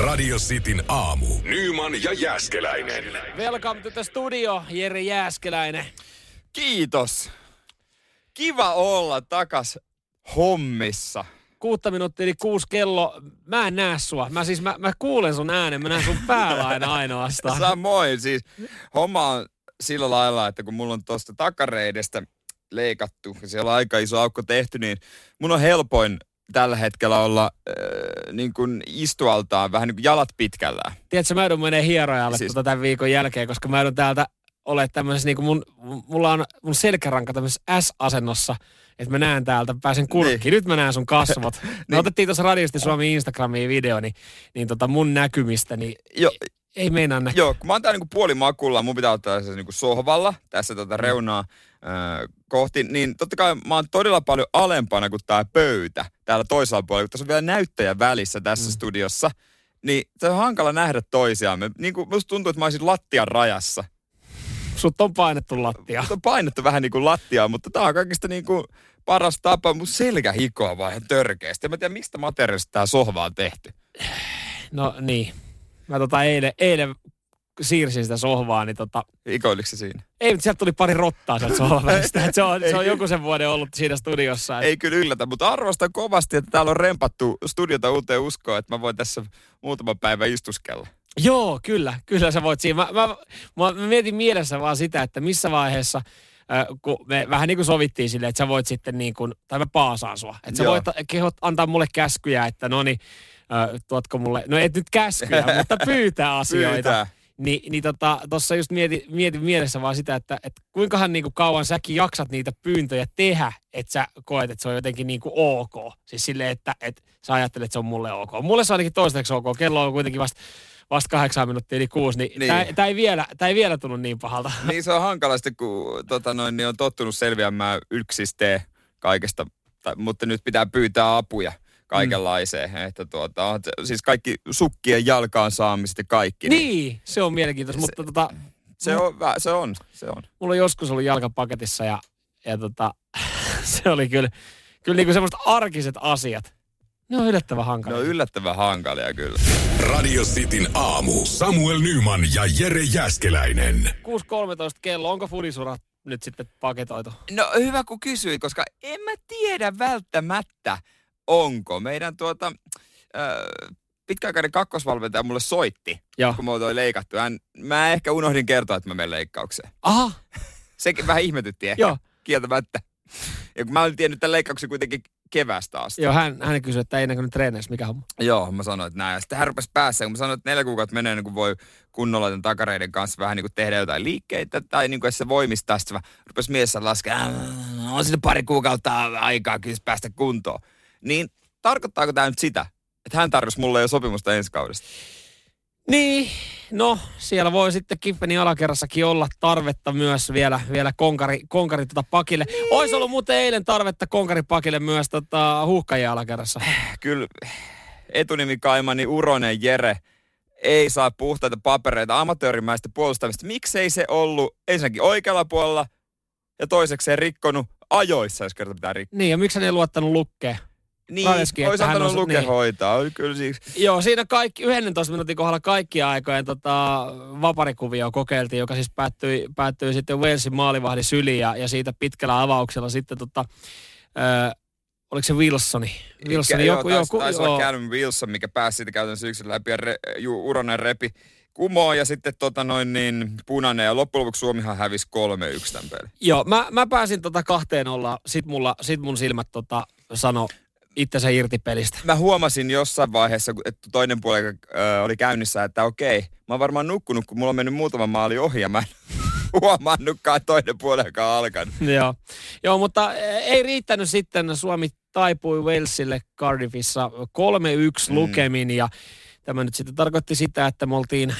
Radio Cityn aamu. Nyman ja Jäskeläinen. Welcome to the studio, Jere Jääskeläinen. Kiitos. Kiva olla takas hommissa. Kuutta minuuttia eli kuusi kello. Mä en näe sua. Mä siis, mä, mä kuulen sun äänen. Mä näen sun päällä aina ainoastaan. Samoin siis homma on sillä lailla, että kun mulla on tuosta takareidestä leikattu ja siellä on aika iso aukko tehty, niin mun on helpoin tällä hetkellä olla äh, niin kuin istualtaan vähän niin kuin jalat pitkällä. Tiedätkö, mä joudun menee hierojalle siis... tota tämän viikon jälkeen, koska mä joudun täältä ole tämmöisessä, niin kuin mun, mulla on mun selkäranka tämmöisessä S-asennossa, että mä näen täältä, pääsen kurkkiin. Niin. Nyt mä näen sun kasvot. Me niin. otettiin tuossa radiosti Suomi Instagramiin video, niin, niin tota mun näkymistä, niin jo, ei meinaa näkyä. Joo, kun mä oon täällä niinku puolimakulla, mun pitää ottaa se niinku sohvalla, tässä tota mm. reunaa äh, kohti, niin totta kai mä oon todella paljon alempana kuin tää pöytä täällä toisella puolella, kun tässä on vielä näyttäjä välissä tässä mm. studiossa. Niin se on hankala nähdä toisiamme. Niin kuin musta tuntuu, että mä olisin lattian rajassa. Sut on painettu lattia. Mut on painettu vähän niin kuin lattiaa, mutta tää on kaikista niin kuin paras tapa. Mun selkä hikoa vaan ihan törkeästi. En mä tiedä, mistä materiaalista tää sohva on tehty. No niin. Mä tota eilen, eilen siirsin sitä sohvaa, niin tota... Ikoiliko se siinä? Ei, mutta sieltä tuli pari rottaa sieltä sohvasta. se, on, se on joku sen vuoden ollut siinä studiossa. Että... Ei kyllä yllätä, mutta arvostan kovasti, että täällä on rempattu studiota uuteen uskoon, että mä voin tässä muutama päivä istuskella. Joo, kyllä. Kyllä sä voit siinä. Mä, mä, mä, mä mietin mielessä vaan sitä, että missä vaiheessa kun me vähän niin kuin sovittiin silleen, että sä voit sitten niin kuin, tai mä paasaan sua. Että sä Joo. voit kehot antaa mulle käskyjä, että no niin, tuotko mulle, no et nyt käskyjä, mutta pyytää asioita. Pyytää. Ni, niin tota, tuossa just mietin, mietin mielessä vaan sitä, että, että kuinkahan niinku kauan säkin jaksat niitä pyyntöjä tehdä, että sä koet, että se on jotenkin niinku ok. Siis silleen, että, että sä ajattelet, että se on mulle ok. Mulle se on ainakin toistaiseksi ok. Kello on kuitenkin vasta vasta kahdeksan minuuttia eli kuusi, niin, niin. tämä ei, vielä, ei vielä tunnu niin pahalta. Niin se on hankalasti, kun tota noin, niin on tottunut selviämään yksiste kaikesta, tai, mutta nyt pitää pyytää apuja kaikenlaiseen. Mm. Että tuota, siis kaikki sukkien jalkaan saamiset ja kaikki. Niin, niin se on mielenkiintoista, mutta tota... Se on, se on, se on. Mulla on joskus ollut jalkapaketissa ja, ja tota, se oli kyllä, kyllä niinku semmoista arkiset asiat. Ne on yllättävän hankalia. Ne on yllättävän hankalia kyllä. Radio Cityn aamu. Samuel Nyman ja Jere Jäskeläinen. 6.13 kello. Onko fudisurat nyt sitten paketoitu? No hyvä kun kysyit, koska en mä tiedä välttämättä onko. Meidän tuota, äh, pitkäaikainen kakkosvalmentaja mulle soitti, Joo. kun mulla oli leikattu. Hän, mä ehkä unohdin kertoa, että mä menen leikkaukseen. Aha. Sekin vähän ihmetytti ehkä. Joo. Kieltämättä. Ja kun mä olin tiennyt tämän leikkauksen kuitenkin kevästä asti. Joo, hän, hän kysyi, että ei näkynyt treeneissä, mikä homma. Joo, mä sanoin, että näin. Ja sitten hän rupesi päässä, kun mä sanoin, että neljä kuukautta menee, niin kun voi kunnolla tämän takareiden kanssa vähän niin kuin tehdä jotain liikkeitä, tai niin kuin se voimistaa, sitten rupesi mies laskea, on sinne pari kuukautta aikaa kyllä päästä kuntoon. Niin tarkoittaako tämä nyt sitä, että hän tarjosi mulle jo sopimusta ensi kaudesta? Niin, no siellä voi sitten Kiffenin alakerrassakin olla tarvetta myös vielä, vielä konkari, konkari tota pakille. Niin. Olisi ollut muuten eilen tarvetta konkari pakille myös tota huuhkajien alakerrassa. Kyllä etunimi Kaimani Uronen Jere ei saa puhtaita papereita amatöörimäistä puolustamista. Miksei se ollut ensinnäkin oikealla puolella ja toiseksi rikkonut ajoissa, jos kerta pitää rikkoa. Niin, ja miksi hän ei luottanut lukkeen? Niin, Radeski, olisi antanut Luke niin. hoitaa, kyllä siis. Joo, siinä kaikki, 11 minuutin kohdalla kaikkia aikojen tota, vaparikuvia kokeiltiin, joka siis päättyi, päättyi sitten Walesin maalivahdin syliin ja, ja siitä pitkällä avauksella sitten tota, ö, oliko se Wilsoni? Wilsoni joku, joo, joku, taisi joo. olla Wilson, mikä pääsi siitä käytännössä yksin läpi ja re, ju, Uronen repi kumoon ja sitten tota noin niin punainen ja loppujen lopuksi Suomihan hävisi 3-1 tämän pelin. Joo, mä, mä pääsin tota kahteen olla, sit, mulla, sit mun silmät tota sano itsensä irti pelistä. Mä huomasin jossain vaiheessa, että toinen puoli äh, oli käynnissä, että okei, mä oon varmaan nukkunut, kun mulla on mennyt muutama maali ohi ja mä en huomannutkaan toinen on alkanut. Joo. Joo, mutta ei riittänyt sitten. Suomi taipui Walesille Cardiffissa 3-1 mm. lukemin ja Tämä nyt sitten tarkoitti sitä, että me oltiin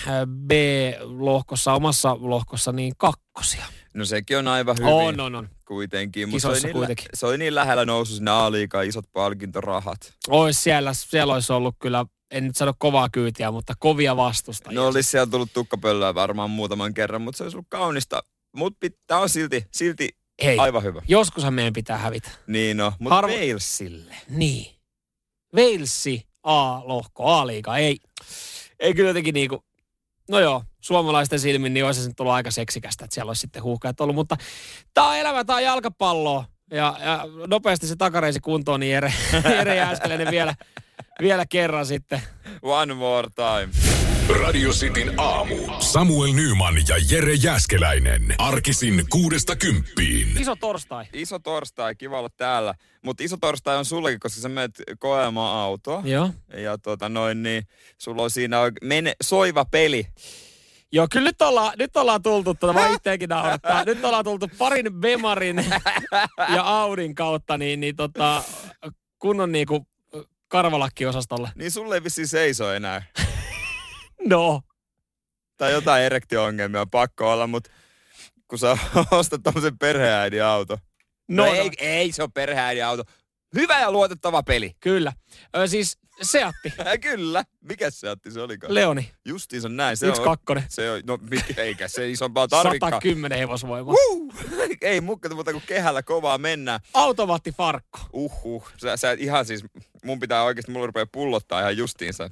B-lohkossa, omassa lohkossa niin kakkosia. No sekin on aivan hyvin. On, on, on. Kuitenkin. Mutta se, oli niin kuitenkin. Lä- se oli niin lähellä nousu sinne a isot palkintorahat. Ois siellä, siellä olisi ollut kyllä, en nyt sano kovaa kyytiä, mutta kovia vastustajia. No olisi siellä tullut tukkapöllöä varmaan muutaman kerran, mutta se olisi ollut kaunista. Mutta tämä on silti, silti Hei, aivan hyvä. joskushan meidän pitää hävitä. Niin no, mutta Harvo... Walesille. Niin. Walesi A-lohko, A-liiga, ei. ei kyllä jotenkin niinku, no joo, suomalaisten silmin, niin olisi se nyt ollut aika seksikästä, että siellä olisi sitten huuhkajat ollut. Mutta tämä on elämä, tämä on jalkapalloa. Ja, ja nopeasti se takareisi kuntoon, niin Jere, Jere vielä, vielä kerran sitten. One more time. Radio Cityn aamu. Samuel Nyman ja Jere Jäskeläinen. Arkisin kuudesta kymppiin. Iso torstai. Iso torstai, kiva olla täällä. Mutta iso torstai on sullekin, koska sä menet koemaan autoa. Joo. Ja tota noin, niin sulla on siinä mene, soiva peli. Joo, kyllä nyt ollaan, nyt ollaan tultu, tuota, mä itseäkin naurattaa. Nyt ollaan tultu parin Bemarin ja Audin kautta, niin, niin tota, kunnon niinku karvalakki-osastolle. Niin sulle ei vissiin seiso enää. No, Tai jotain erektio-ongelmia on pakko olla, mutta kun sä ostat tommosen perheäidin auto. no, No, no, ei, ei se on perheäidin auto. Hyvä ja luotettava peli. kyllä. Ö, siis Seatti, Kyllä. Mikä se otti se olikaan? Leoni, Justiinsa näin. Se yksi on, kakkonen. Se on, no mikä, eikä se isompaa tarvikkaa. 110 hevosvoimaa. Uh, ei mukka, mutta kun kehällä kovaa mennään. Automaattifarkko. Uhuh. Sä, sä ihan siis, mun pitää oikeasti, mulla rupeaa pullottaa ihan justiinsa.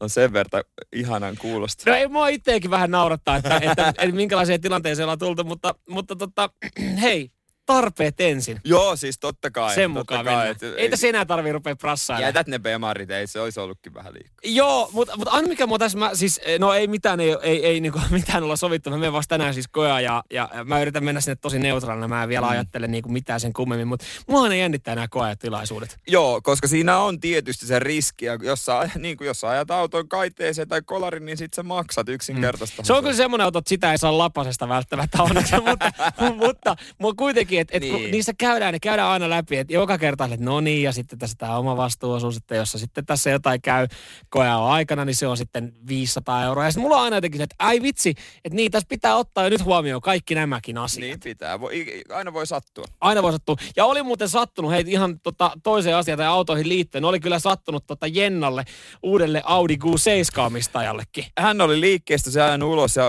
On sen verran ihanan kuulosta. No ei mua itseäkin vähän naurattaa, että, että, että minkälaiseen tilanteeseen ollaan tultu, mutta, mutta tota, hei, tarpeet ensin. Joo, siis totta kai. Sen totta mukaan kai, et- Ei tässä enää tarvii rupea prassailemaan. Jätät ne bemarit, ei se olisi ollutkin vähän liikaa. Joo, mutta, mutta aina mikä mua tässä, mä, siis, no ei mitään, ei, ei, ei niinku, mitään olla sovittu. Mä menen vasta tänään siis koja ja, ja, ja mä yritän mennä sinne tosi neutraalina. Mä en vielä mm. ajattele niinku mitään sen kummemmin, mutta mua ne jännittää nämä koejatilaisuudet. Joo, koska siinä on tietysti se riski, ja jos sä, niin kuin jos sä ajat auton kaiteeseen tai kolarin, niin sit sä maksat yksinkertaista. Se on kyllä semmoinen auto, että sitä ei saa lapasesta välttämättä onneksi, mutta, mutta, mutta kuitenkin, että et, kun Niin. niissä käydään, ne käydään aina läpi, että joka kerta, että no niin, ja sitten tässä tämä oma vastuuosuus, että jos sitten tässä jotain käy koeaon aikana, niin se on sitten 500 euroa. Ja sitten mulla on aina jotenkin, että ai vitsi, että niin, tässä pitää ottaa jo nyt huomioon kaikki nämäkin asiat. Niin pitää, voi, aina voi sattua. Aina voi sattua. Ja oli muuten sattunut, hei ihan tota, toiseen asiaan tai autoihin liittyen, oli kyllä sattunut tota Jennalle, uudelle Audi Q7 omistajallekin. Hän oli liikkeestä se ajanut ulos ja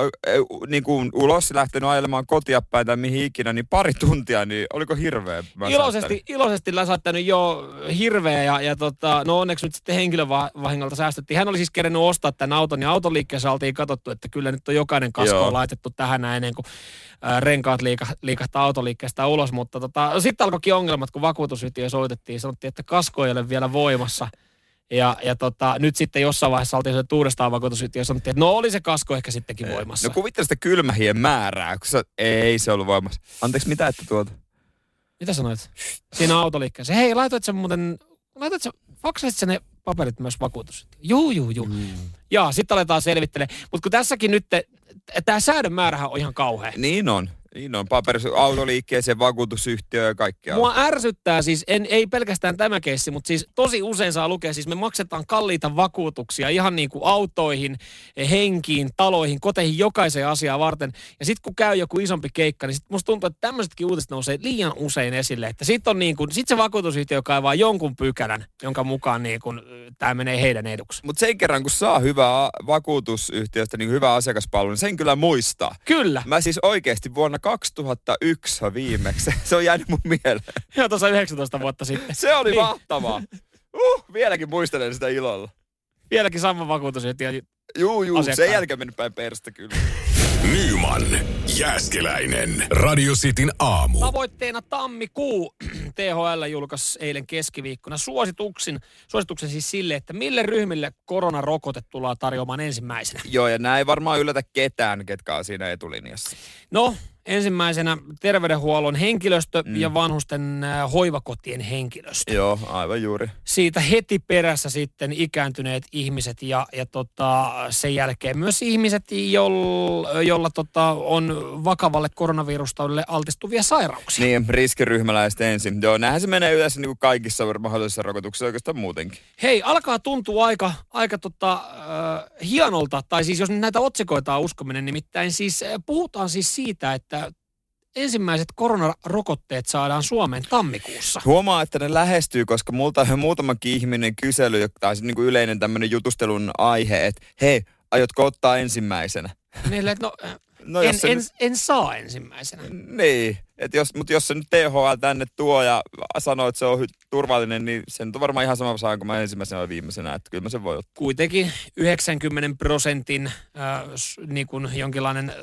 niin kuin ulos lähtenyt ajelemaan kotia päin tai mihin ikinä, niin pari tuntia, niin oliko hirveä? Mä Iloisesti, iloisesti läsättänyt jo hirveä ja, ja tota, no onneksi nyt sitten henkilövahingolta säästettiin. Hän oli siis kerennyt ostaa tämän auton ja autoliikkeessä oltiin katsottu, että kyllä nyt on jokainen kasko on laitettu tähän näin ennen kuin ää, renkaat liika, liikahtaa autoliikkeestä ulos. Mutta tota, sitten alkoikin ongelmat, kun vakuutusyhtiö soitettiin. Sanottiin, että kasko ei ole vielä voimassa. Ja, ja tota, nyt sitten jossain vaiheessa oltiin se uudestaan vakuutusyhtiö ja sanottiin, että no oli se kasko ehkä sittenkin voimassa. No kuvittele sitä kylmähien määrää, kun sä, ei se ollut voimassa. Anteeksi, mitä että tuolta? Mitä sanoit? Siinä autoliikkeessä. Hei, laitoit sä muuten, laitoit sä, faksasit sä ne paperit myös vakuutus? Juu, juu, juu. Mm. Ja sitten aletaan selvittelemään. Mutta kun tässäkin nyt, tämä säädön määrähän on ihan kauhea. Niin on. Niin on. Paperis, autoliikkeeseen, vakuutusyhtiö ja kaikkea. Mua ärsyttää siis, en, ei pelkästään tämä keissi, mutta siis tosi usein saa lukea, siis me maksetaan kalliita vakuutuksia ihan niin kuin autoihin, henkiin, taloihin, koteihin, jokaiseen asiaan varten. Ja sitten kun käy joku isompi keikka, niin sit musta tuntuu, että tämmöisetkin uutiset nousee liian usein esille. Että sitten on niin kuin, sit se vakuutusyhtiö kaivaa jonkun pykälän, jonka mukaan niin kuin, tämä menee heidän eduksi. Mutta sen kerran, kun saa hyvää vakuutusyhtiöstä niin hyvää asiakaspalvelua, niin sen kyllä muistaa. Kyllä. Mä siis oikeasti vuonna 2001 viimeksi. Se on jäänyt mun mieleen. Joo, tuossa 19 vuotta sitten. Se oli Niin. mahtavaa. Uh, vieläkin muistelen sitä ilolla. Vieläkin sama vakuutusyhtiö. Juu, juu, Asiakkaan. sen jälkeen mennyt päin perstä kyllä. Nyman, Jääskeläinen. Radio Cityn aamu. Tavoitteena tammikuu. THL julkaisi eilen keskiviikkona suosituksen, suosituksen siis sille, että mille ryhmille koronarokote tullaan tarjoamaan ensimmäisenä. Joo, ja näin ei varmaan yllätä ketään, ketkä on siinä etulinjassa. No, ensimmäisenä terveydenhuollon henkilöstö mm. ja vanhusten äh, hoivakotien henkilöstö. Joo, aivan juuri. Siitä heti perässä sitten ikääntyneet ihmiset ja, ja tota, sen jälkeen myös ihmiset, jolla, jolla tota, on vakavalle koronavirustaudelle altistuvia sairauksia. Niin, riskiryhmäläiset ensin. Joo, näinhän se menee yleensä niin kuin kaikissa mahdollisissa rokotuksissa oikeastaan muutenkin. Hei, alkaa tuntua aika, aika tota, äh, hienolta, tai siis jos näitä otsikoita on uskominen, nimittäin siis äh, puhutaan siis siitä, että ensimmäiset koronarokotteet saadaan Suomeen tammikuussa. Huomaa, että ne lähestyy, koska multa on muutamakin ihminen kysely, tai siis niin kuin yleinen tämmöinen jutustelun aihe, että hei, aiotko ottaa ensimmäisenä? Niille, no, äh, No, en, en, nyt- en saa ensimmäisenä. Niin, et jos, mutta jos se nyt THL tänne tuo ja sanoo, että se on turvallinen, niin se nyt on varmaan ihan sama saa kuin mä ensimmäisenä vai viimeisenä, että kyllä mä sen voi ottaa. Kuitenkin 90 prosentin äh, niin kuin jonkinlainen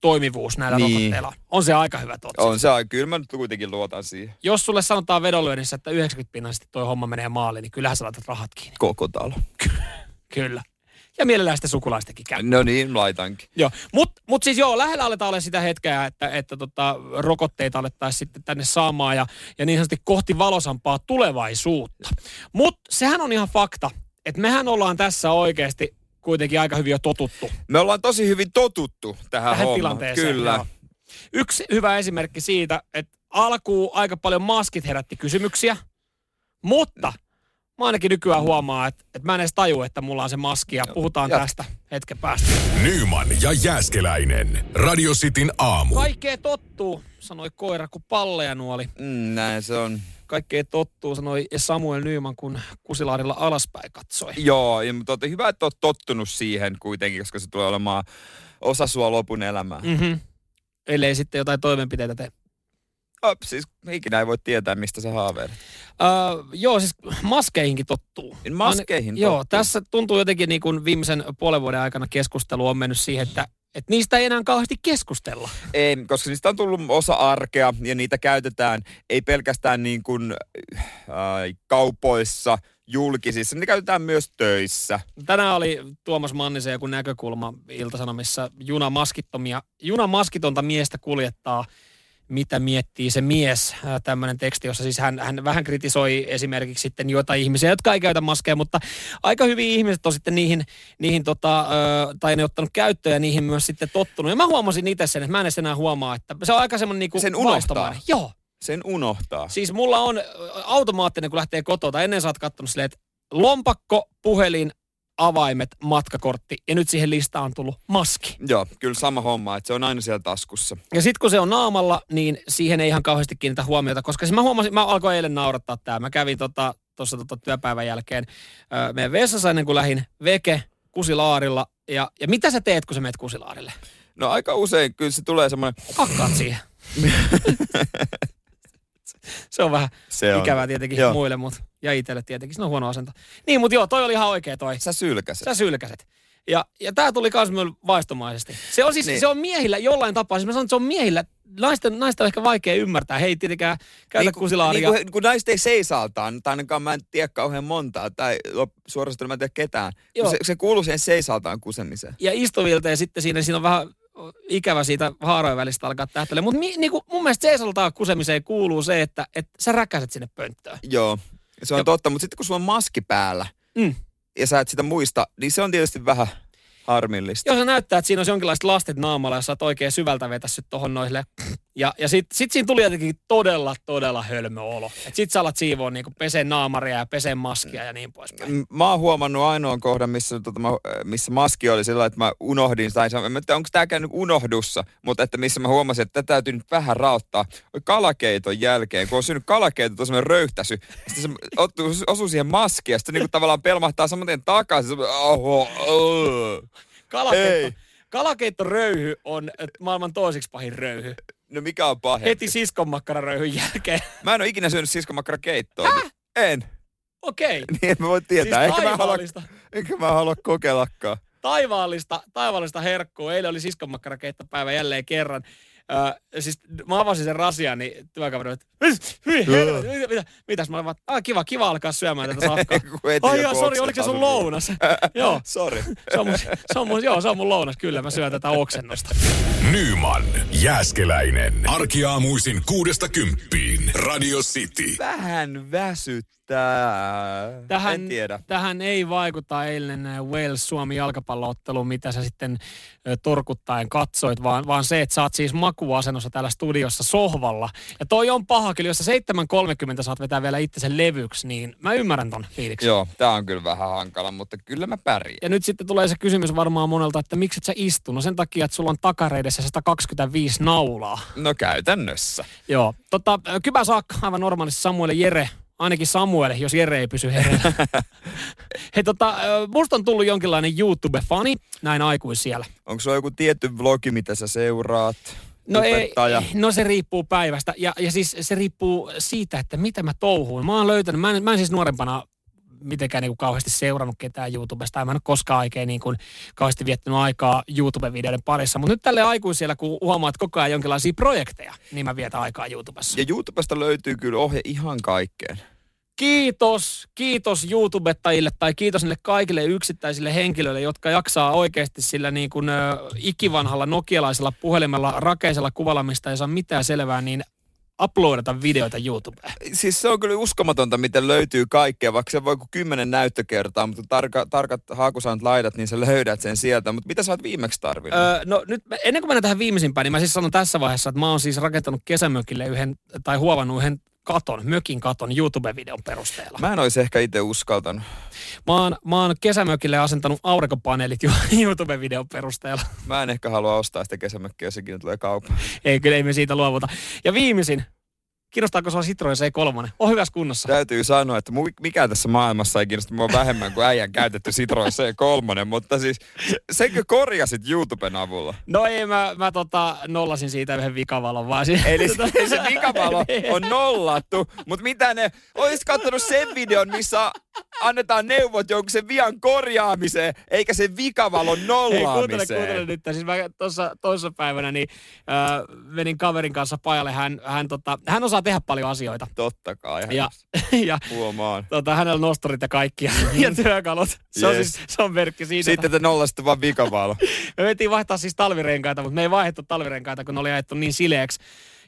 toimivuus näillä Niin. rokotteilla. On se aika hyvä totta. On se, ai- kyllä mä nyt kuitenkin luotan siihen. Jos sulle sanotaan vedonlyönnissä, että 90 pinnallisesti toi homma menee maaliin, niin kyllähän sä laitat rahat kiinni. Koko talo. Kyllä. Ja mielellään sitten sukulaistakin käy. No niin, laitankin. Joo, mutta mut siis joo, lähellä aletaan olla sitä hetkeä, että, että tota, rokotteita alettaisiin sitten tänne saamaan ja, ja niin sanotusti kohti valosampaa tulevaisuutta. Mutta sehän on ihan fakta, että mehän ollaan tässä oikeasti kuitenkin aika hyvin jo totuttu Me ollaan tosi hyvin totuttu tähän, tähän tilanteeseen. Kyllä. joo. Yksi hyvä esimerkki siitä, että alkuun aika paljon maskit herätti kysymyksiä, mutta mä ainakin nykyään huomaan, että, että mä en edes taju, että mulla on se maski ja puhutaan Jatka. tästä hetken päästä. Nyman ja Jääskeläinen. Radio Cityn aamu. Kaikkea tottuu, sanoi koira, kun palleja nuoli. Mm, näin se on. Kaikkea tottuu, sanoi Samuel Nyyman, kun Kusilaarilla alaspäin katsoi. Joo, ja, mutta hyvä, että oot tottunut siihen kuitenkin, koska se tulee olemaan osa sua lopun elämää. Mm. Mm-hmm. Ellei sitten jotain toimenpiteitä tee. Oh, siis ikinä ei voi tietää, mistä sä haaveilet. Uh, joo, siis maskeihinkin tottuu. Maskeihin Joo, tottuu. tässä tuntuu jotenkin niin kuin viimeisen puolen vuoden aikana keskustelu on mennyt siihen, että, että niistä ei enää kauheasti keskustella. Ei, koska niistä on tullut osa arkea ja niitä käytetään ei pelkästään niin kuin, äh, kaupoissa, julkisissa, niitä käytetään myös töissä. Tänään oli Tuomas Mannisen joku näkökulma Iltasanomissa junamaskittomia, junamaskitonta miestä kuljettaa mitä miettii se mies, tämmöinen teksti, jossa siis hän, hän vähän kritisoi esimerkiksi sitten jotain ihmisiä, jotka ei käytä maskeja, mutta aika hyvin ihmiset on sitten niihin, niihin tota, tai ne ottanut käyttöön ja niihin myös sitten tottunut. Ja mä huomasin itse sen, että mä en edes enää huomaa, että se on aika semmoinen niinku Sen unohtaa. Joo. Sen unohtaa. Siis mulla on automaattinen, kun lähtee kotoa, tai ennen sä oot katsonut silleen, että lompakko, puhelin, avaimet, matkakortti ja nyt siihen listaan on tullut maski. Joo, kyllä sama homma, että se on aina siellä taskussa. Ja sitten kun se on naamalla, niin siihen ei ihan kauheasti kiinnitä huomiota, koska siis mä huomasin, mä alkoin eilen naurattaa tää. Mä kävin tota, tuossa tota työpäivän jälkeen ö, meidän vessassa ennen kuin lähin veke kusilaarilla. Ja, ja mitä sä teet, kun sä meet kusilaarille? No aika usein kyllä se tulee semmoinen, Hakkaat siihen. se on vähän se on. ikävää tietenkin Joo. muille, mutta ja itselle tietenkin. Se on huono asento. Niin, mutta joo, toi oli ihan oikea toi. Sä sylkäset. Sä sylkäset. Ja, ja tää tuli myös vaistomaisesti. Se on siis, Niin. niin. se on miehillä jollain tapaa, siis mä sanon, että se on miehillä, naisten, naisten on ehkä vaikea ymmärtää. He ei tietenkään käytä niin kun- kusilaaria. Niin kun, kun naiset ei seisaltaan, tai ainakaan mä en tiedä kauhean montaa, tai suorastaan mä en tiedä ketään. Joo. Se, se kuuluu siihen seisaltaan kusemiseen. Ja istuvilta ja sitten siinä, siinä on vähän ikävä siitä haarojen välistä alkaa tähtele. Mutta mi, niinku, mun mielestä seisaltaan kusemiseen kuuluu se, että, että sä räkäset sinne pönttöön. Joo, se on Ja- totta, mutta sitten kun sulla on maski päällä, Mm. ja sä et sitä muista, niin se on tietysti vähän harmillista. Jos se näyttää, että siinä on jonkinlaiset lastit naamalla, jos sä oot oikein syvältä vetässyt tohon noisille. Ja, ja sit, sit siinä tuli jotenkin todella, todella hölmö olo. Et sit sä alat siivoa niinku peseen naamaria ja peseen maskia ja niin poispäin. Mä oon huomannut ainoan kohdan, missä, tota, mä, missä maski oli sillä että mä unohdin, tai en tiedä, onko tämä käynyt unohdussa, mutta että missä mä huomasin, että tätä täytyy nyt vähän rauttaa. Oli kalakeiton jälkeen, kun on syönyt kalakeito, tuossa röyhtäsy, sitten se osuu siihen maskiin, ja sitten niin tavallaan pelmahtaa saman takaisin. Se, oho, oh. Kalakeitto, Ei. kalakeittoröyhy on äh, maailman toiseksi pahin röyhy. No mikä on pahe? Heti siskonmakkararöyhyn jälkeen. Mä en ole ikinä syönyt siskomakkarakeittoa. En. Okei. Niin, en mä voi tietää. Siis Ehkä mä, halua, enkä mä halua kokeillakaan. taivaallista, taivaallista herkkua. Eilen oli siskonmakkarakeittapäivä jälleen kerran. Öö, siis mä avasin sen rasian, niin työkaveri että "Hyi, helvetti, mitä, mitä, mitäs? Mä olin vaan, ah, kiva, kiva alkaa syömään tätä safkaa. Ai joo, sori, oliko se sun lounas? joo, Sori. se on, mun, se, on mun, joo, se on mun lounas, kyllä, mä syön tätä oksennosta. Nyman, Jääskeläinen. Arkiaamuisin kuudesta kymppiin. Radio City. Vähän väsyttää. Tähän, En tiedä. tähän ei vaikuta eilen Wales-Suomi jalkapalloottelu, mitä sä sitten torkuttaen katsoit, vaan, vaan se, että sä oot siis makuasennossa täällä studiossa sohvalla. Ja toi on paha, kyllä jos sä 7.30 saat vetää vielä itse sen levyksi, niin mä ymmärrän ton fiiliksen. Joo, tää on kyllä vähän hankala, mutta kyllä mä pärjään. Ja nyt sitten tulee se kysymys varmaan monelta, että miksi et sä istu? No sen takia, että sulla on takareidessä 125 naulaa. No käytännössä. Joo. Tota, Kybä saakka aivan normaalisti Samuel Jere Ainakin Samuel, jos Jere ei pysy hereillä. Hei tota, musta on tullut jonkinlainen YouTube-fani, näin aikuis siellä. Onko se joku tietty vlogi, mitä sä seuraat? No, ei, no se riippuu päivästä ja, ja siis se riippuu siitä, että mitä mä touhuun. Mä oon löytänyt, mä en, mä en siis nuorempana mitenkään niin kuin kauheasti seurannut ketään YouTubesta. Mä en ole koskaan oikein niin kuin kauheasti viettänyt aikaa YouTube-videoiden parissa. Mutta nyt tälle aikuisilla, kun huomaat koko ajan jonkinlaisia projekteja, niin mä vietän aikaa YouTubessa. Ja YouTubesta löytyy kyllä ohje ihan kaikkeen. Kiitos, kiitos YouTubettajille tai kiitos niille kaikille yksittäisille henkilöille, jotka jaksaa oikeasti sillä niin kuin, ö, ikivanhalla nokialaisella puhelimella rakeisella kuvalla, mistä ei saa mitään selvää, niin uploadata videoita YouTubeen. Siis se on kyllä uskomatonta, miten löytyy kaikkea, vaikka se voi kuin kymmenen näyttökertaa, mutta tarka, tarkat haakusant laidat, niin sä löydät sen sieltä. Mutta mitä sä oot viimeksi tarvinnut? Öö, no nyt ennen kuin mennään tähän viimeisimpään, niin mä siis sanon tässä vaiheessa, että mä oon siis rakentanut kesämökille yhden, tai huovannut yhden katon, mökin katon YouTube-videon perusteella. Mä en olisi ehkä itse uskaltanut. Mä oon, mä oon kesämökille asentanut aurinkopaneelit YouTube-videon perusteella. Mä en ehkä halua ostaa sitä kesämökkiä, jos sekin tulee kaupan. Ei, kyllä ei me siitä luovuta. Ja viimeisin, Kiinnostaako sua Citroen C3? On hyvässä kunnossa. Täytyy sanoa, että mikä tässä maailmassa ei kiinnosta mua vähemmän kuin äijän käytetty Citroen C3, mutta siis senkö korjasit YouTuben avulla? No ei, mä, mä tota, nollasin siitä yhden vikavalon vaan. Eli se vikavalo on nollattu, mutta mitä ne, olisit katsonut sen videon, missä annetaan neuvot jonkun sen vian korjaamiseen, eikä sen vikavalon nollaamiseen. Ei, kuuntele, kuuntele nyt. Siis mä tuossa toisessa päivänä niin, äh, menin kaverin kanssa pajalle. Hän, hän, tota, hän osaa tehdä paljon asioita. Totta kai. Ja, ja Huomaan. Tota, hänellä nostorit ja kaikkia ja työkalut. Se yes. on siis se on merkki siitä. Sitten te nollasitte vaan vikavalo. me mentiin vaihtaa siis talvirenkaita, mutta me ei vaihdettu talvirenkaita, kun ne oli ajettu niin sileeksi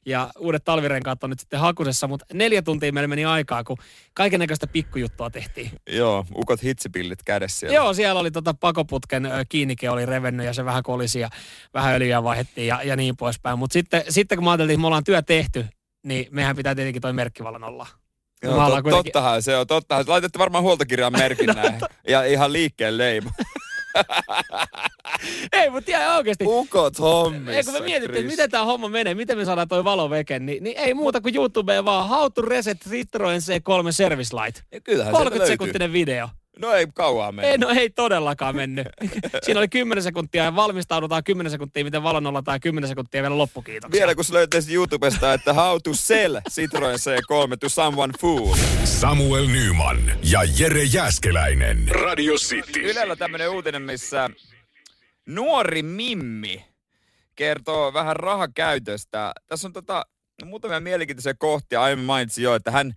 ja uudet talvirenkaat on nyt sitten hakusessa, mutta neljä tuntia meillä meni aikaa, kun kaiken näköistä pikkujuttua tehtiin. Joo, ukot hitsipillit kädessä siellä. Joo, siellä oli tota pakoputken kiinnike oli revennyt ja se vähän kolisi ja vähän öljyä vaihdettiin ja, ja niin poispäin. Mutta sitten, sitten kun mä ajattelin, että me ollaan työ tehty, niin mehän pitää tietenkin toi merkkivallan olla. Joo, tot, kuitenkin... tottahan se on, tottahan. Laitette varmaan huoltokirjan merkin no, näin. Ja ihan liikkeen leima. Ei, mutta ihan oikeasti. Ukot hommissa, Ei, kun me mietittiin, että miten tämä homma menee, miten me saadaan toi valo veke, niin, niin ei muuta kuin YouTubeen vaan How to Reset Citroen C3 Service Light. Ja kyllähän 30 sekuntinen video. No ei kauan mennyt. Ei, no ei todellakaan mennyt. Siinä oli 10 sekuntia ja valmistaudutaan 10 sekuntia, miten valon ollaan tai 10 sekuntia vielä loppukiitoksia. Vielä kun löytäisi YouTubesta, että how to sell Citroen C3 to someone fool. Samuel Nyman ja Jere Jäskeläinen. Radio City. Ylellä tämmönen uutinen, missä nuori Mimmi kertoo vähän rahakäytöstä. Tässä on tota, muutamia mielenkiintoisia kohtia. Aiemmin mainitsin jo, että hän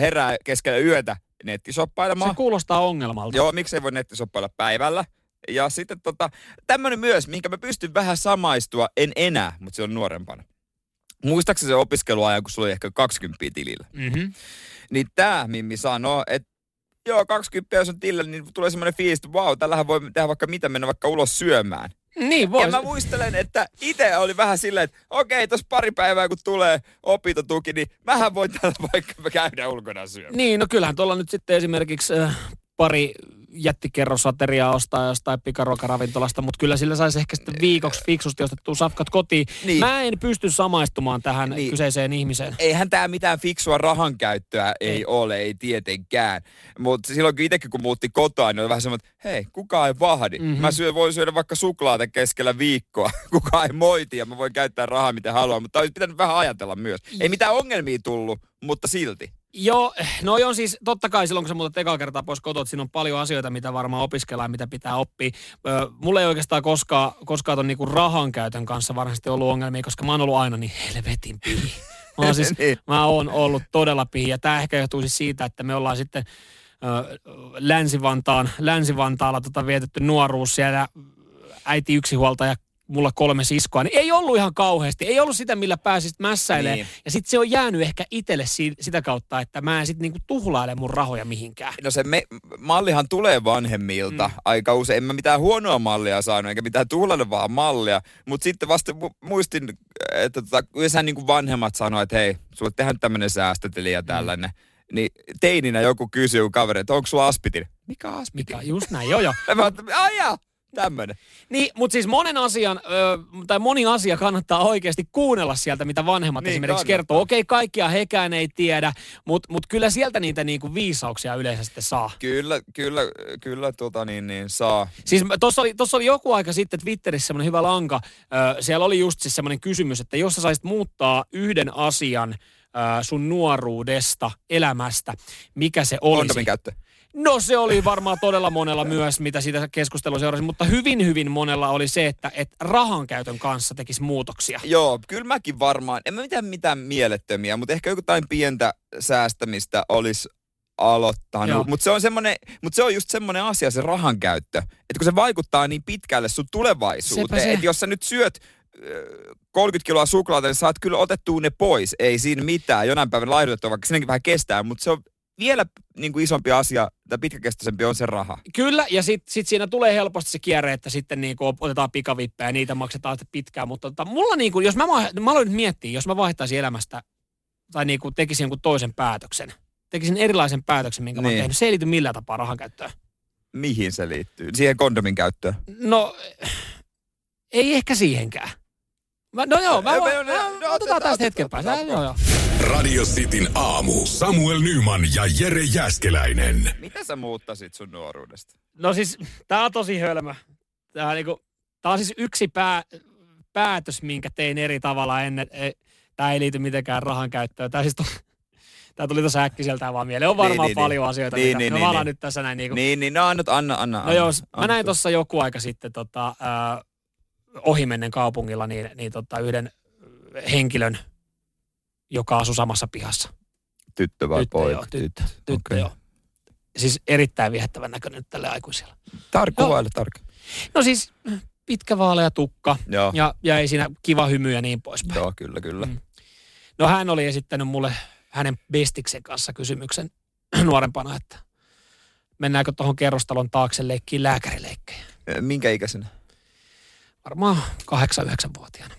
herää keskellä yötä nettisoppailemaan. Se kuulostaa ongelmalta. Joo, miksei voi nettisoppailla päivällä. Ja sitten tota, tämmönen myös, minkä mä pystyn vähän samaistua, en enää, mutta se on nuorempana. Muistaakseni se opiskeluajan, kun sulla oli ehkä 20 tilillä. Mm-hmm. Niin tää Mimmi sanoo, että joo, 20 jos on tilillä, niin tulee semmoinen fiilis, että vau, tällähän voi tehdä vaikka mitä, mennä vaikka ulos syömään. Niin vois. Ja mä muistelen, että itse oli vähän silleen, että okei, tuossa pari päivää kun tulee opintotuki, niin mähän voin täällä vaikka käydä ulkona syömään. Niin, no kyllähän tuolla nyt sitten esimerkiksi äh, pari jättikerrosateriaa ostaa jostain pikaruokaravintolasta, mutta kyllä sillä saisi ehkä sitten viikoksi fiksusti ostettua safkat kotiin. Niin. Mä en pysty samaistumaan tähän niin. kyseiseen ihmiseen. Eihän tämä mitään fiksua rahankäyttöä ei, ei ole, ei tietenkään. Mutta silloin kun itsekin kun muutti kotoa, niin oli vähän semmoinen, että hei, kukaan ei vahdi. Mm-hmm. Mä syö, voin syödä vaikka suklaata keskellä viikkoa. kukaan ei moiti ja mä voin käyttää rahaa miten haluan. Mutta olisi pitänyt vähän ajatella myös. Ei mitään ongelmia tullut, mutta silti. Joo, no on siis totta kai silloin, kun sä muutat ekaa kertaa pois kotot, siinä on paljon asioita, mitä varmaan opiskellaan, mitä pitää oppia. Ö, mulla ei oikeastaan koskaan, koskaan ton niinku rahan käytön kanssa varmasti ollut ongelmia, koska mä oon ollut aina niin helvetin pihi. Mä oon, siis, niin. mä oon ollut todella pihi ja tää ehkä johtuu siis siitä, että me ollaan sitten ö, Länsi-Vantaan, Länsi-Vantaalla tota vietetty nuoruus siellä äiti yksinhuoltaja mulla kolme siskoa, niin ei ollut ihan kauheasti. Ei ollut sitä, millä pääsit mässäilemään. Niin. Ja sitten se on jäänyt ehkä itselle si- sitä kautta, että mä en sitten niinku tuhlaile mun rahoja mihinkään. No se me, mallihan tulee vanhemmilta mm. aika usein. En mä mitään huonoa mallia saanut, eikä mitään tuhlailevaa mallia. Mutta sitten vasta muistin, että tota, yleensä niin kuin vanhemmat sanoivat, että hei, sulle tehdään tämmöinen säästötili ja mm. tällainen. Mm. Niin teininä joku kysyy kaveri, että onko sulla aspitin? Mikä aspitin? Mikä, just näin, joo joo. mä ajaa, Tämmönen. Niin, mutta siis monen asian, ö, tai moni asia kannattaa oikeasti kuunnella sieltä, mitä vanhemmat Niin, esimerkiksi kannattaa. kertoo. Okei, kaikkia hekään ei tiedä, mutta mut kyllä sieltä niitä niinku viisauksia yleensä sitten saa. Kyllä, kyllä, kyllä tota niin, niin saa. Siis tuossa oli, tossa oli joku aika sitten Twitterissä semmoinen hyvä lanka. Ö, siellä oli just siis semmoinen kysymys, että jos sä saisit muuttaa yhden asian sun nuoruudesta, elämästä, mikä se olisi? Kondomin käyttö. No se oli varmaan todella monella myös, mitä siitä keskustelua seurasi, mutta hyvin hyvin monella oli se, että, että rahan käytön kanssa tekisi muutoksia. Joo, kyllä mäkin varmaan. En mä mitään, mitään mielettömiä, mutta ehkä jotain pientä säästämistä olisi aloittanut. Mutta se on mutta se on just semmoinen asia, se rahan käyttö. Että kun se vaikuttaa niin pitkälle sun tulevaisuuteen, että jos sä nyt syöt 30 kiloa suklaata, niin saat kyllä otettua ne pois. Ei siinä mitään. Jonain päivänä laihdutettua, vaikka sinnekin vähän kestää, mutta se on vielä niin kuin isompi asia, tai pitkäkestoisempi on se raha. Kyllä, ja sitten sit siinä tulee helposti se kierre, että sitten niinku otetaan pikavippejä ja niitä maksetaan sitten pitkään. Mutta tota, mulla niinku, jos mä, mä aloin nyt miettiä, jos mä vaihtaisin elämästä tai niinku tekisin jonkun toisen päätöksen, tekisin erilaisen päätöksen, minkä mä oon Niin. tehnyt, se ei liity millään tapaa rahan käyttöön. Mihin se liittyy? Siihen kondomin käyttöön. No, ei ehkä siihenkään. Mä, no joo, mä, voin, mä, no, otetaan tästä hetken päästä. Joo, joo. Radio Cityn aamu. Samuel Nyman ja Jere Jäskeläinen. Mitä sä muuttasit sun nuoruudesta? No siis, tää on tosi hölmö. Tää on, niinku, tää on siis yksi pää, päätös, minkä tein eri tavalla ennen. Ei, tää ei liity mitenkään rahan käyttöön. Tää, siis to, tää tuli tuossa äkkiseltään vaan mieleen. On varmaan Niin, niin, paljon niin. asioita, Niin, mitä niin, mä niin, niin. nyt tässä näin. Niinku, Niin, niin, no anna, anna, anna. no joo, anna, mä näin tuossa joku aika sitten tota, ää, ohimennen kaupungilla niin, niin tota, yhden henkilön, joka asui samassa pihassa. Tyttö vai Tyttö, poika? joo, tyttö. Tyttö, Okei. joo. Siis erittäin viehättävän näköinen tälle aikuisella. Tar- Joo. kuvaile tarkemmin. No siis pitkä vaalea tukka Joo. ja, ja ei siinä kiva hymy ja niin poispäin. Joo, kyllä, kyllä. Mm. No hän oli esittänyt mulle hänen bestiksen kanssa kysymyksen nuorempana, että mennäänkö tuohon kerrostalon taakse leikkiin lääkärileikkejä. Minkä ikäisenä? Varmaan 8-9-vuotiaana.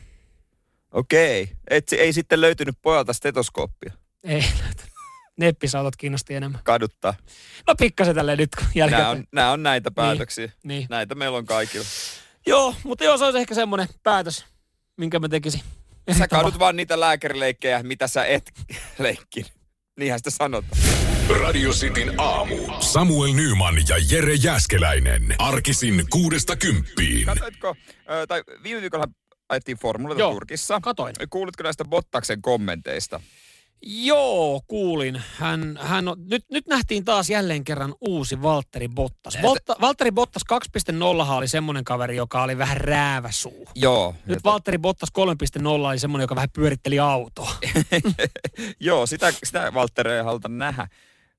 Okei. Et, ei sitten löytynyt pojalta stetoskooppia. Ei löytänyt. Neppisautot kiinnosti enemmän. Kaduttaa. No pikkasen tälleen nyt kun Nämä jälkeen. on, nämä on näitä päätöksiä. Niin. Näitä meillä on kaikilla. Joo, mutta joo, se olisi ehkä semmoinen päätös, minkä mä tekisin. Sä kadut vaan niitä lääkärileikkejä, mitä sä et leikkin. Niinhän sitä sanotaan. Radio Cityn aamu. Samuel Nyman ja Jere Jäskeläinen. Arkisin kuudesta kymppiin. Katoitko, ö, tai viime viikolla ajettiin Formulata Joo. Turkissa. Katoin. Kuulitko näistä Bottaksen kommenteista? Joo, kuulin. Hän, hän on, nyt, nyt nähtiin taas jälleen kerran uusi Valtteri Bottas. Botta, Valtteri Bottas 2.0 oli semmoinen kaveri, joka oli vähän rääväsuu. Joo. Nyt Valtteri Bottas 3.0 oli semmoinen, joka vähän pyöritteli autoa. Joo, sitä, sitä Valtteri ei haluta nähdä.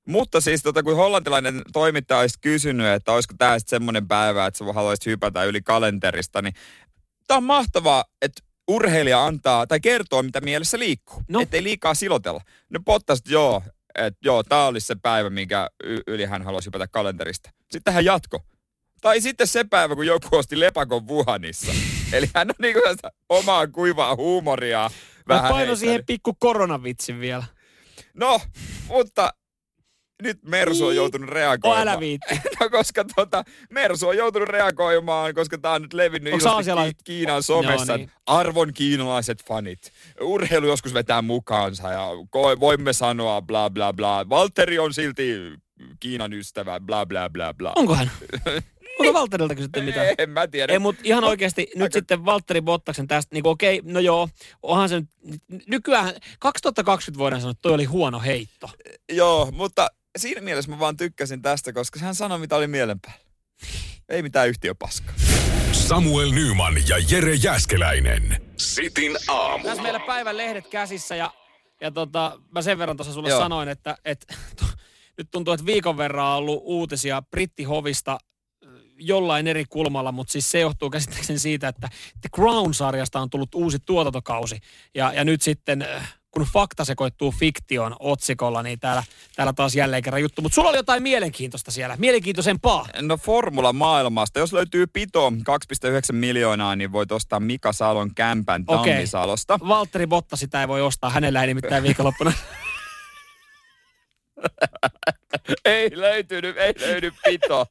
Mutta siis tota, kun hollantilainen toimittaja olisi kysynyt, että olisiko tämä sitten semmoinen päivä, että sä haluaisit hypätä yli kalenterista, niin tämä on mahtavaa, että urheilija antaa tai kertoo, mitä mielessä liikkuu. No. Että ei liikaa silotella. No Bottas, joo, että joo, tämä olisi se päivä, minkä yli hän haluaisi hypätä kalenterista. Sitten hän jatko. Tai sitten se päivä, kun joku osti lepakon Wuhanissa. Eli hän on niinku omaa kuivaa huumoria. Mä Vähän heittänyt. siihen pikku koronavitsin vielä. No, mutta nyt Mersu on Niin. joutunut Oh, reagoimaan. älä viitti. No, koska tota, Mersu on joutunut reagoimaan, koska tämä on nyt levinnyt aasialaiset? Ki- Kiinan somessa. Joo, niin. Arvon kiinalaiset fanit. Urheilu joskus vetää mukaansa ja voimme sanoa bla bla bla. Valtteri on silti Kiinan ystävä, bla bla bla bla. Onko hän? Onko Valtterilta kysytty mitään? En mä tiedä. Ei, mutta ihan oikeasti nyt Aika- sitten Valtteri Bottaksen tästä, niin okei, no joo, onhan se nyt, nykyään 2020 voidaan sanoa, että toi oli huono heitto. Joo, mutta siinä mielessä mä vaan tykkäsin tästä, koska hän sanoi, mitä oli mielen päällä. Ei mitään yhtiöpaskaa. Samuel Nyman ja Jere Jäskeläinen. Sitin aamu. Tässä meillä päivän lehdet käsissä ja, ja tota, mä sen verran tuossa sulle Joo. sanoin, että, että nyt tuntuu, että viikon verran on ollut uutisia Brittihovista jollain eri kulmalla, mutta siis se johtuu käsittääkseni siitä, että The Crown-sarjasta on tullut uusi tuotantokausi. Ja, ja nyt sitten, äh, kun fakta sekoittuu fiktion otsikolla, niin täällä, täällä taas jälleen kerran juttu. Mutta sulla oli jotain mielenkiintoista siellä, mielenkiintoisempaa. No formula maailmasta. Jos löytyy pito 2,9 miljoonaa, niin voit ostaa Mika Salon kämpän Okei. Tammisalosta. Valtteri Botta sitä ei voi ostaa, hänellä ei nimittäin viikonloppuna. ei löytynyt, ei löydy pito.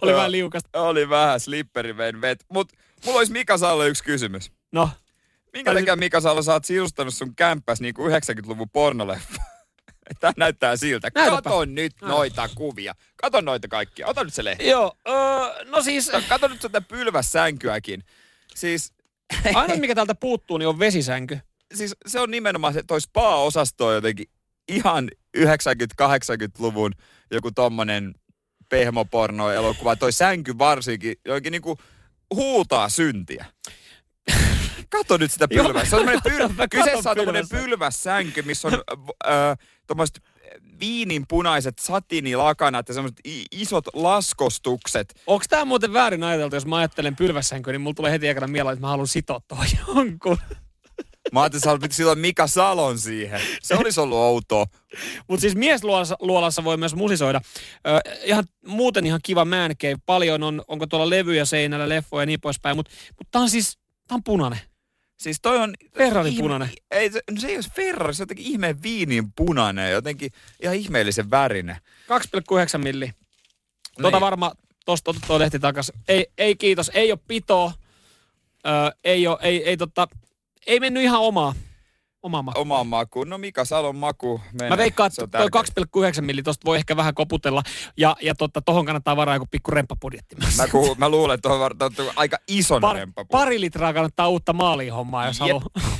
Oli vähän liukasta. Oli vähän slipperi vein vet. Mut mulla olisi Mika Saalle yksi kysymys. No, Minkä takia Mika Salo sä oot sisustanut sun kämppäs niin kuin 90-luvun pornoleffa? Tää näyttää siltä. Näytäpä. Kato nyt noita kuvia. Kato noita kaikkia. Ota nyt se lehti. joo, öö, no siis Kato nyt sitä pylvässänkyäkin. Siis, aina mikä täältä puuttuu, niin on vesisänky. siis se on nimenomaan se, toi spa-osasto on jotenkin ihan 90-80-luvun joku tommonen pehmoporno-elokuva. Toi sänky varsinkin jotenkin niinku huutaa syntiä. Kato nyt sitä Joo, pylväs. Se on tommonen katon, pyl- mä kyseessä on tommonen pylvässänky. missä on äh, tommoset viininpunaiset satinilakanat ja semmoset i- isot laskostukset. Onko tämä muuten väärin ajateltu, jos mä ajattelen pylvässänkyä, niin mulla tulee heti ekana mieleen, että mä haluan sitoa tuohon jonkun. Mä ajattelin, että sä silloin Mika Salon siihen. Se olisi ollut outoa. Mutta siis miesluolassa luolassa voi myös musisoida. Ö, ihan, muuten ihan kiva man cave. Paljon on, onko tuolla levyjä seinällä, leffoja ja niin poispäin. Mutta mut tää on siis, tää on punainen. Siis toi on... Ferrari ihme- punainen. Ei, se, no se ei ole Ferrari, se on jotenkin ihmeen viinin punainen, jotenkin ihan ihmeellisen värinen. 2,9 milli. Tuota Niin. varma, tosta tuo lehti takas. Ei, ei kiitos, ei ole pitoa. Ö, ei, ole, ei, ei, tota, ei mennyt ihan omaa, omaa makuun. Omaan makuun. No Mika Salon maku menee. Mä veikkaan, että toi tärkeää. 2,9 milli tosta voi ehkä vähän koputella. Ja, ja totta, tohon kannattaa varaa joku pikku remppabudjetti. Mä, kuul, mä luulen, että tuohon varmaan aika ison Par, remppapu. pari litraa kannattaa uutta maaliin hommaa, jos Jep. haluaa.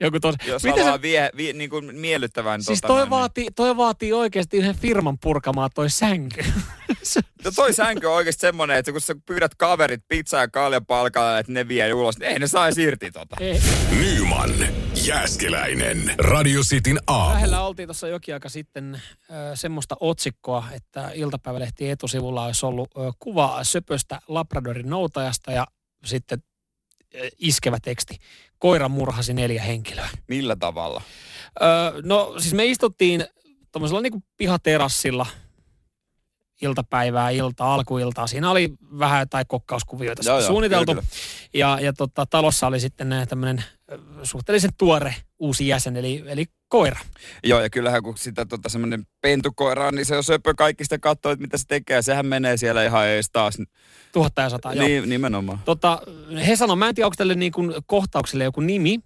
Joku tos. Jos Miten haluaa se, vie, vie, niin kuin miellyttävän... siis tota, toi, noin, vaatii, toi vaatii oikeasti yhden firman purkamaan toi sänky. Se- Niin. No toi sänky on oikeasti semmonen, että kun sä pyydät kaverit pizzaa ja kaljan palkalla, että ne vie ulos, niin ei ne saisi irti tota. Ei, Nyman, Jääskeläinen. Radio Cityn aamu. Lähellä oltiin tuossa jokin aika sitten äh, semmoista otsikkoa, että iltapäivälehti etusivulla olisi ollut äh, kuva söpöstä Labradorin noutajasta ja sitten iskevä teksti. Koira murhasi neljä henkilöä. Millä tavalla? Öö, no siis me istuttiin tuommoisella niinku pihaterassilla iltapäivää, iltaa, alkuiltaa. Siinä oli vähän jotain kokkauskuvioita Joo, joo, suunniteltu. kyllä, Ja, ja tota, talossa oli sitten tämmöinen suhteellisen tuore uusi jäsen, eli, eli koira. Joo, ja kyllähän kun sitä tota, semmoinen pentukoira on, niin se on söpö kaikki sitä katsoo, että mitä se tekee. Sehän menee siellä ihan ees taas. Tuhatta ja sata, joo. Niin, nimenomaan. Tota, he sanoo, mä en tiedä, onko tälle niin kuin kohtaukselle joku nimi,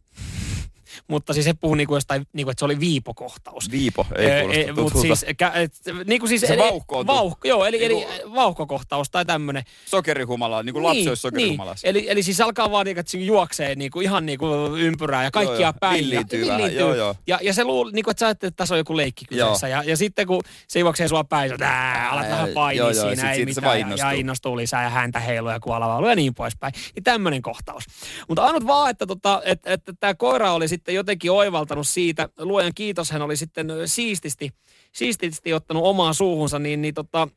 mutta siis he puhuu niin kuin jostain, niin kuin, että se oli viipokohtaus. Viipo, ei kuulosta ee, mut siis, kä, et, niin kuin siis, Se eli- vauhko on vauhko, joo, eli, eli Niinku- vauhkokohtaus tai tämmöinen. Sokerihumala, niin kuin lapsi olisi sokerihumalassa. Niin. Eli, eli siis alkaa vaan, niinku, että se juoksee niinku, ihan niinku ympyrää ja kaikkia Joo, joo. päin. Villiintyy ja, vähän, joo, joo. Ja, ja se luuli, niinku, että sä ajattelet, että tässä on joku leikki kyseessä. Ja, ja sitten kun se juoksee sua päin, sä alat vähän painia joo, joo, siinä, sit ei se mitään. ja, ja innostuu. lisää ja häntä heiluu ja kuolava ja niin poispäin. Niin tämmöinen kohtaus. Mutta ainut vaan, että tota, et, et, tämä koira oli sitten jotenkin oivaltanut siitä, luojan kiitos, hän oli sitten siististi, siististi ottanut omaan suuhunsa, niin, niin tota,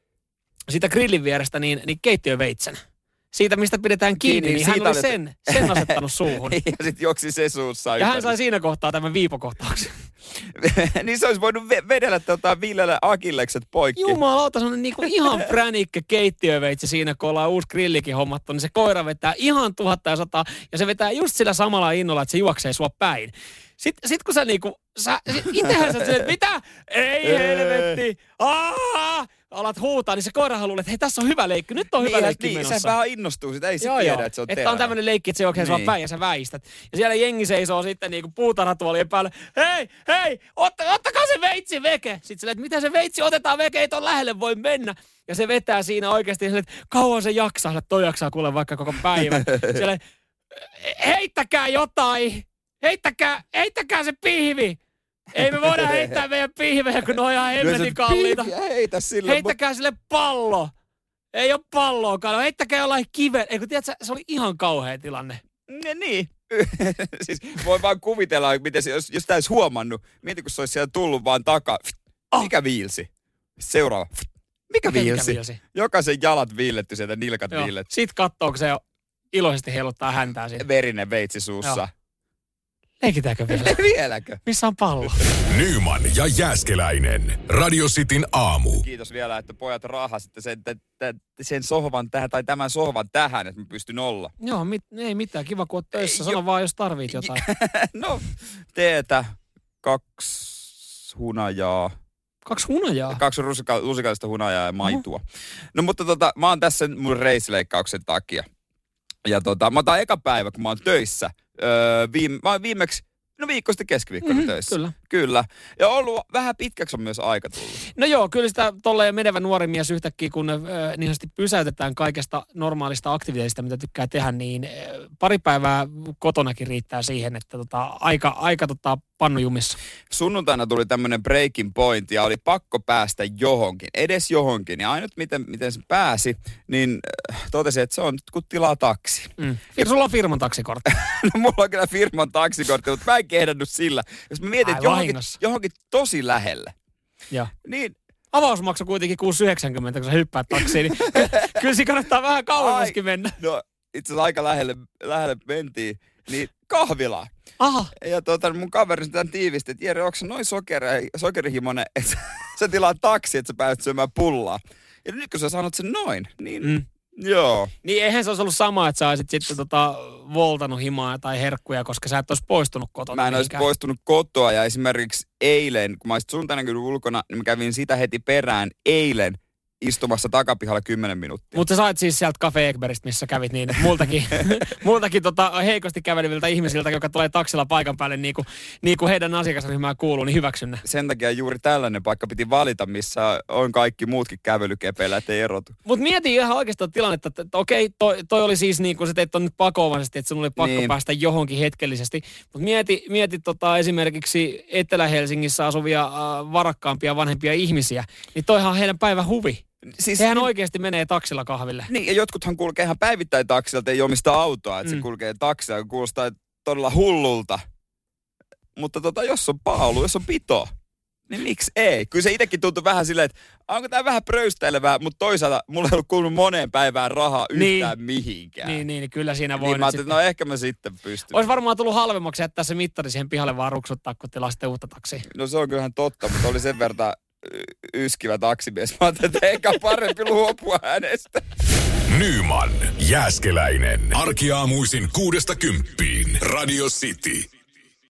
siitä grillin vierestä niin, niin keittiöveitsen. Siitä, mistä pidetään kiinni, niin, niin hän oli sen, sen asettanut suuhun. ja sitten juoksi se suussa Ja hän ympäri. sai siinä kohtaa tämän viipokohtauksen. niin se olisi voinut ve- vedellä tota Villelle akillekset poikki. Jumalauta, semmonen niinku ihan pränikkä keittiöveitsi siinä, kun ollaan uusi grillikin hommattu, niin se koira vetää ihan tuhatta ja sata, ja se vetää just sillä samalla innolla, että se juoksee sua päin. Sitten sit kun sä niinku, sä, itsehän sä että mitä? Ei helvetti! Aa! Alat huutaa, niin se koira haluaa, että hei tässä on hyvä leikki, nyt on hyvä niin, leikki niin, menossa. se vähän innostuu sitä, ei se Joo, tiedä, joo. että se on että on tämmöinen leikki, että se sua Niin. päin ja sä väistät. Ja siellä jengi seisoo sitten niinku puutarhatuolien päällä. Hei, hei, otta, ottakaa se veitsi veke. Sitten silleen, että mitä se veitsi otetaan veke, ei ton lähelle voi mennä. Ja se vetää siinä oikeasti että kauan se jaksaa. Sillä toi jaksaa kuule vaikka koko päivän. Silleen, heittäkää jotain. Heittäkää, heittäkää se pihvi. Ei me voida heittää meidän pihvejä, kun ne on ihan hemmetin kalliita. Heitä sille. Heittäkää sille pallo. Ei ole palloakaan. No, heittäkää jollain kiven. Eikö tiedätkö, se oli ihan kauhea tilanne. Ne, niin. siis voi vaan kuvitella, miten se, jos, jos tämä olisi huomannut. Mieti, kun se olisi siellä tullut vaan takaa. Mikä viilsi? Seuraava. Mikä, Mikä viilsi? viilsi? Jokaisen jalat viilletty sieltä, nilkat Joo. viilletty. Sitten katsoo, kun se jo iloisesti heiluttaa häntää siinä. Verinen veitsi suussa. Leikitäänkö vielä? Vieläkö? Missä on pallo? Nyman ja Jääskeläinen. Radio Cityn aamu. Kiitos vielä, että pojat rahasitte sen, t- t- sen sohvan tähän tai tämän sohvan tähän, että mä pystyn olla. Joo, mit, ei mitään. Kiva, kun oot töissä. Ei, Sano jo- vaan, jos tarvit jotain. no, teetä, kaksi hunajaa, Kaksi hunajaa? Kaksi rusika, lusikallista hunajaa ja maitua. Uh-huh. No mutta tota, mä oon tässä mun reisileikkauksen takia. Ja tota, mä otan eka päivä, kun mä oon töissä. Öö, viime, mä viimeksi No viikko sitten keskiviikkona mm-hmm, töissä. Kyllä. Kyllä. Ja ollut vähän pitkäksi on myös aika tullut. No joo, kyllä sitä tolleen menevä nuori mies yhtäkkiä, kun äh, niin sanotusti pysäytetään kaikesta normaalista aktiviteetista, mitä tykkää tehdä, niin äh, pari päivää kotonakin riittää siihen, että tota, aika, aika tota, pannujumissa. Sunnuntaina tuli tämmöinen breaking point ja oli pakko päästä johonkin, edes johonkin. Ja ainut miten, miten se pääsi, niin äh, totesi, että se on nyt kun tilaa taksi. Mm. Sulla on firman taksikortti. no mulla on kyllä firman taksikortti, mutta mä en kehdannut sillä. Jos mä mietin, että johonkin, johonkin tosi lähelle. Ja. Niin Avaus maksoi kuitenkin 6,90, kun sä hyppäät taksiin, niin kyllä siinä kannattaa vähän kauemmaskin mennä. No itse asiassa aika lähelle, lähelle mentiin, niin kahvila. Aha. Ja tuota, mun kaveri tämän tiivisti, että Jere, onko noin sokeri, sokerihimonen, että sä tilaat taksi, että sä pääset syömään pullaa. Ja nyt kun sä sanot sen noin, niin mm. Joo. Niin eihän se olisi ollut sama, että sä olisit sitten tota voltanut himaa tai herkkuja, koska sä et olisi poistunut kotona. Mä en olisi poistunut kotoa ja esimerkiksi eilen, kun mä olisin sunnuntaina ulkona, niin mä kävin sitä heti perään eilen istumassa takapihalla 10 minuuttia. Mutta sä sait siis sieltä Cafe Egberistä, missä kävit niin, että multakin, multakin tota heikosti käveleviltä ihmisiltä, joka tulee taksilla paikan päälle niin kuin, niin kuin heidän asiakasryhmään kuuluu, niin hyväksyn ne. Sen takia juuri tällainen paikka piti valita, missä on kaikki muutkin kävelykepeillä, ettei erotu. Mutta mieti ihan oikeastaan tilannetta, että, että okei, toi, toi, oli siis niin kuin se teit on nyt pakovaisesti, että sun oli pakko niin. päästä johonkin hetkellisesti. Mutta mieti, mieti tota esimerkiksi Etelä-Helsingissä asuvia äh, varakkaampia vanhempia ihmisiä, niin toihan on heidän päivä huvi. Siis, Sehän niin, oikeasti menee taksilla kahville. Niin, ja jotkuthan kulkee ihan päivittäin taksilta, ei omista autoa, että mm. se kulkee taksilla, kuulostaa todella hullulta. Mutta tota, jos on paalu, jos on pito, niin miksi ei? Kyllä se itsekin tuntui vähän silleen, että onko tämä vähän pröystäilevää, mutta toisaalta mulla ei ollut kuulunut moneen päivään rahaa yhtään niin, mihinkään. Niin, niin, kyllä siinä voi niin mä sitten... no ehkä mä sitten pystyn. Olisi varmaan tullut halvemmaksi jättää se mittari siihen pihalle vaan ruksuttaa, kun tilaa sitten uutta taksia. No se on kyllähän totta, mutta oli sen verran yskivä taksimies. Mä ajattelin, että eikä parempi luopua hänestä. Nyman, Jääskeläinen. Arkiaamuisin kuudesta kymppiin. Radio City.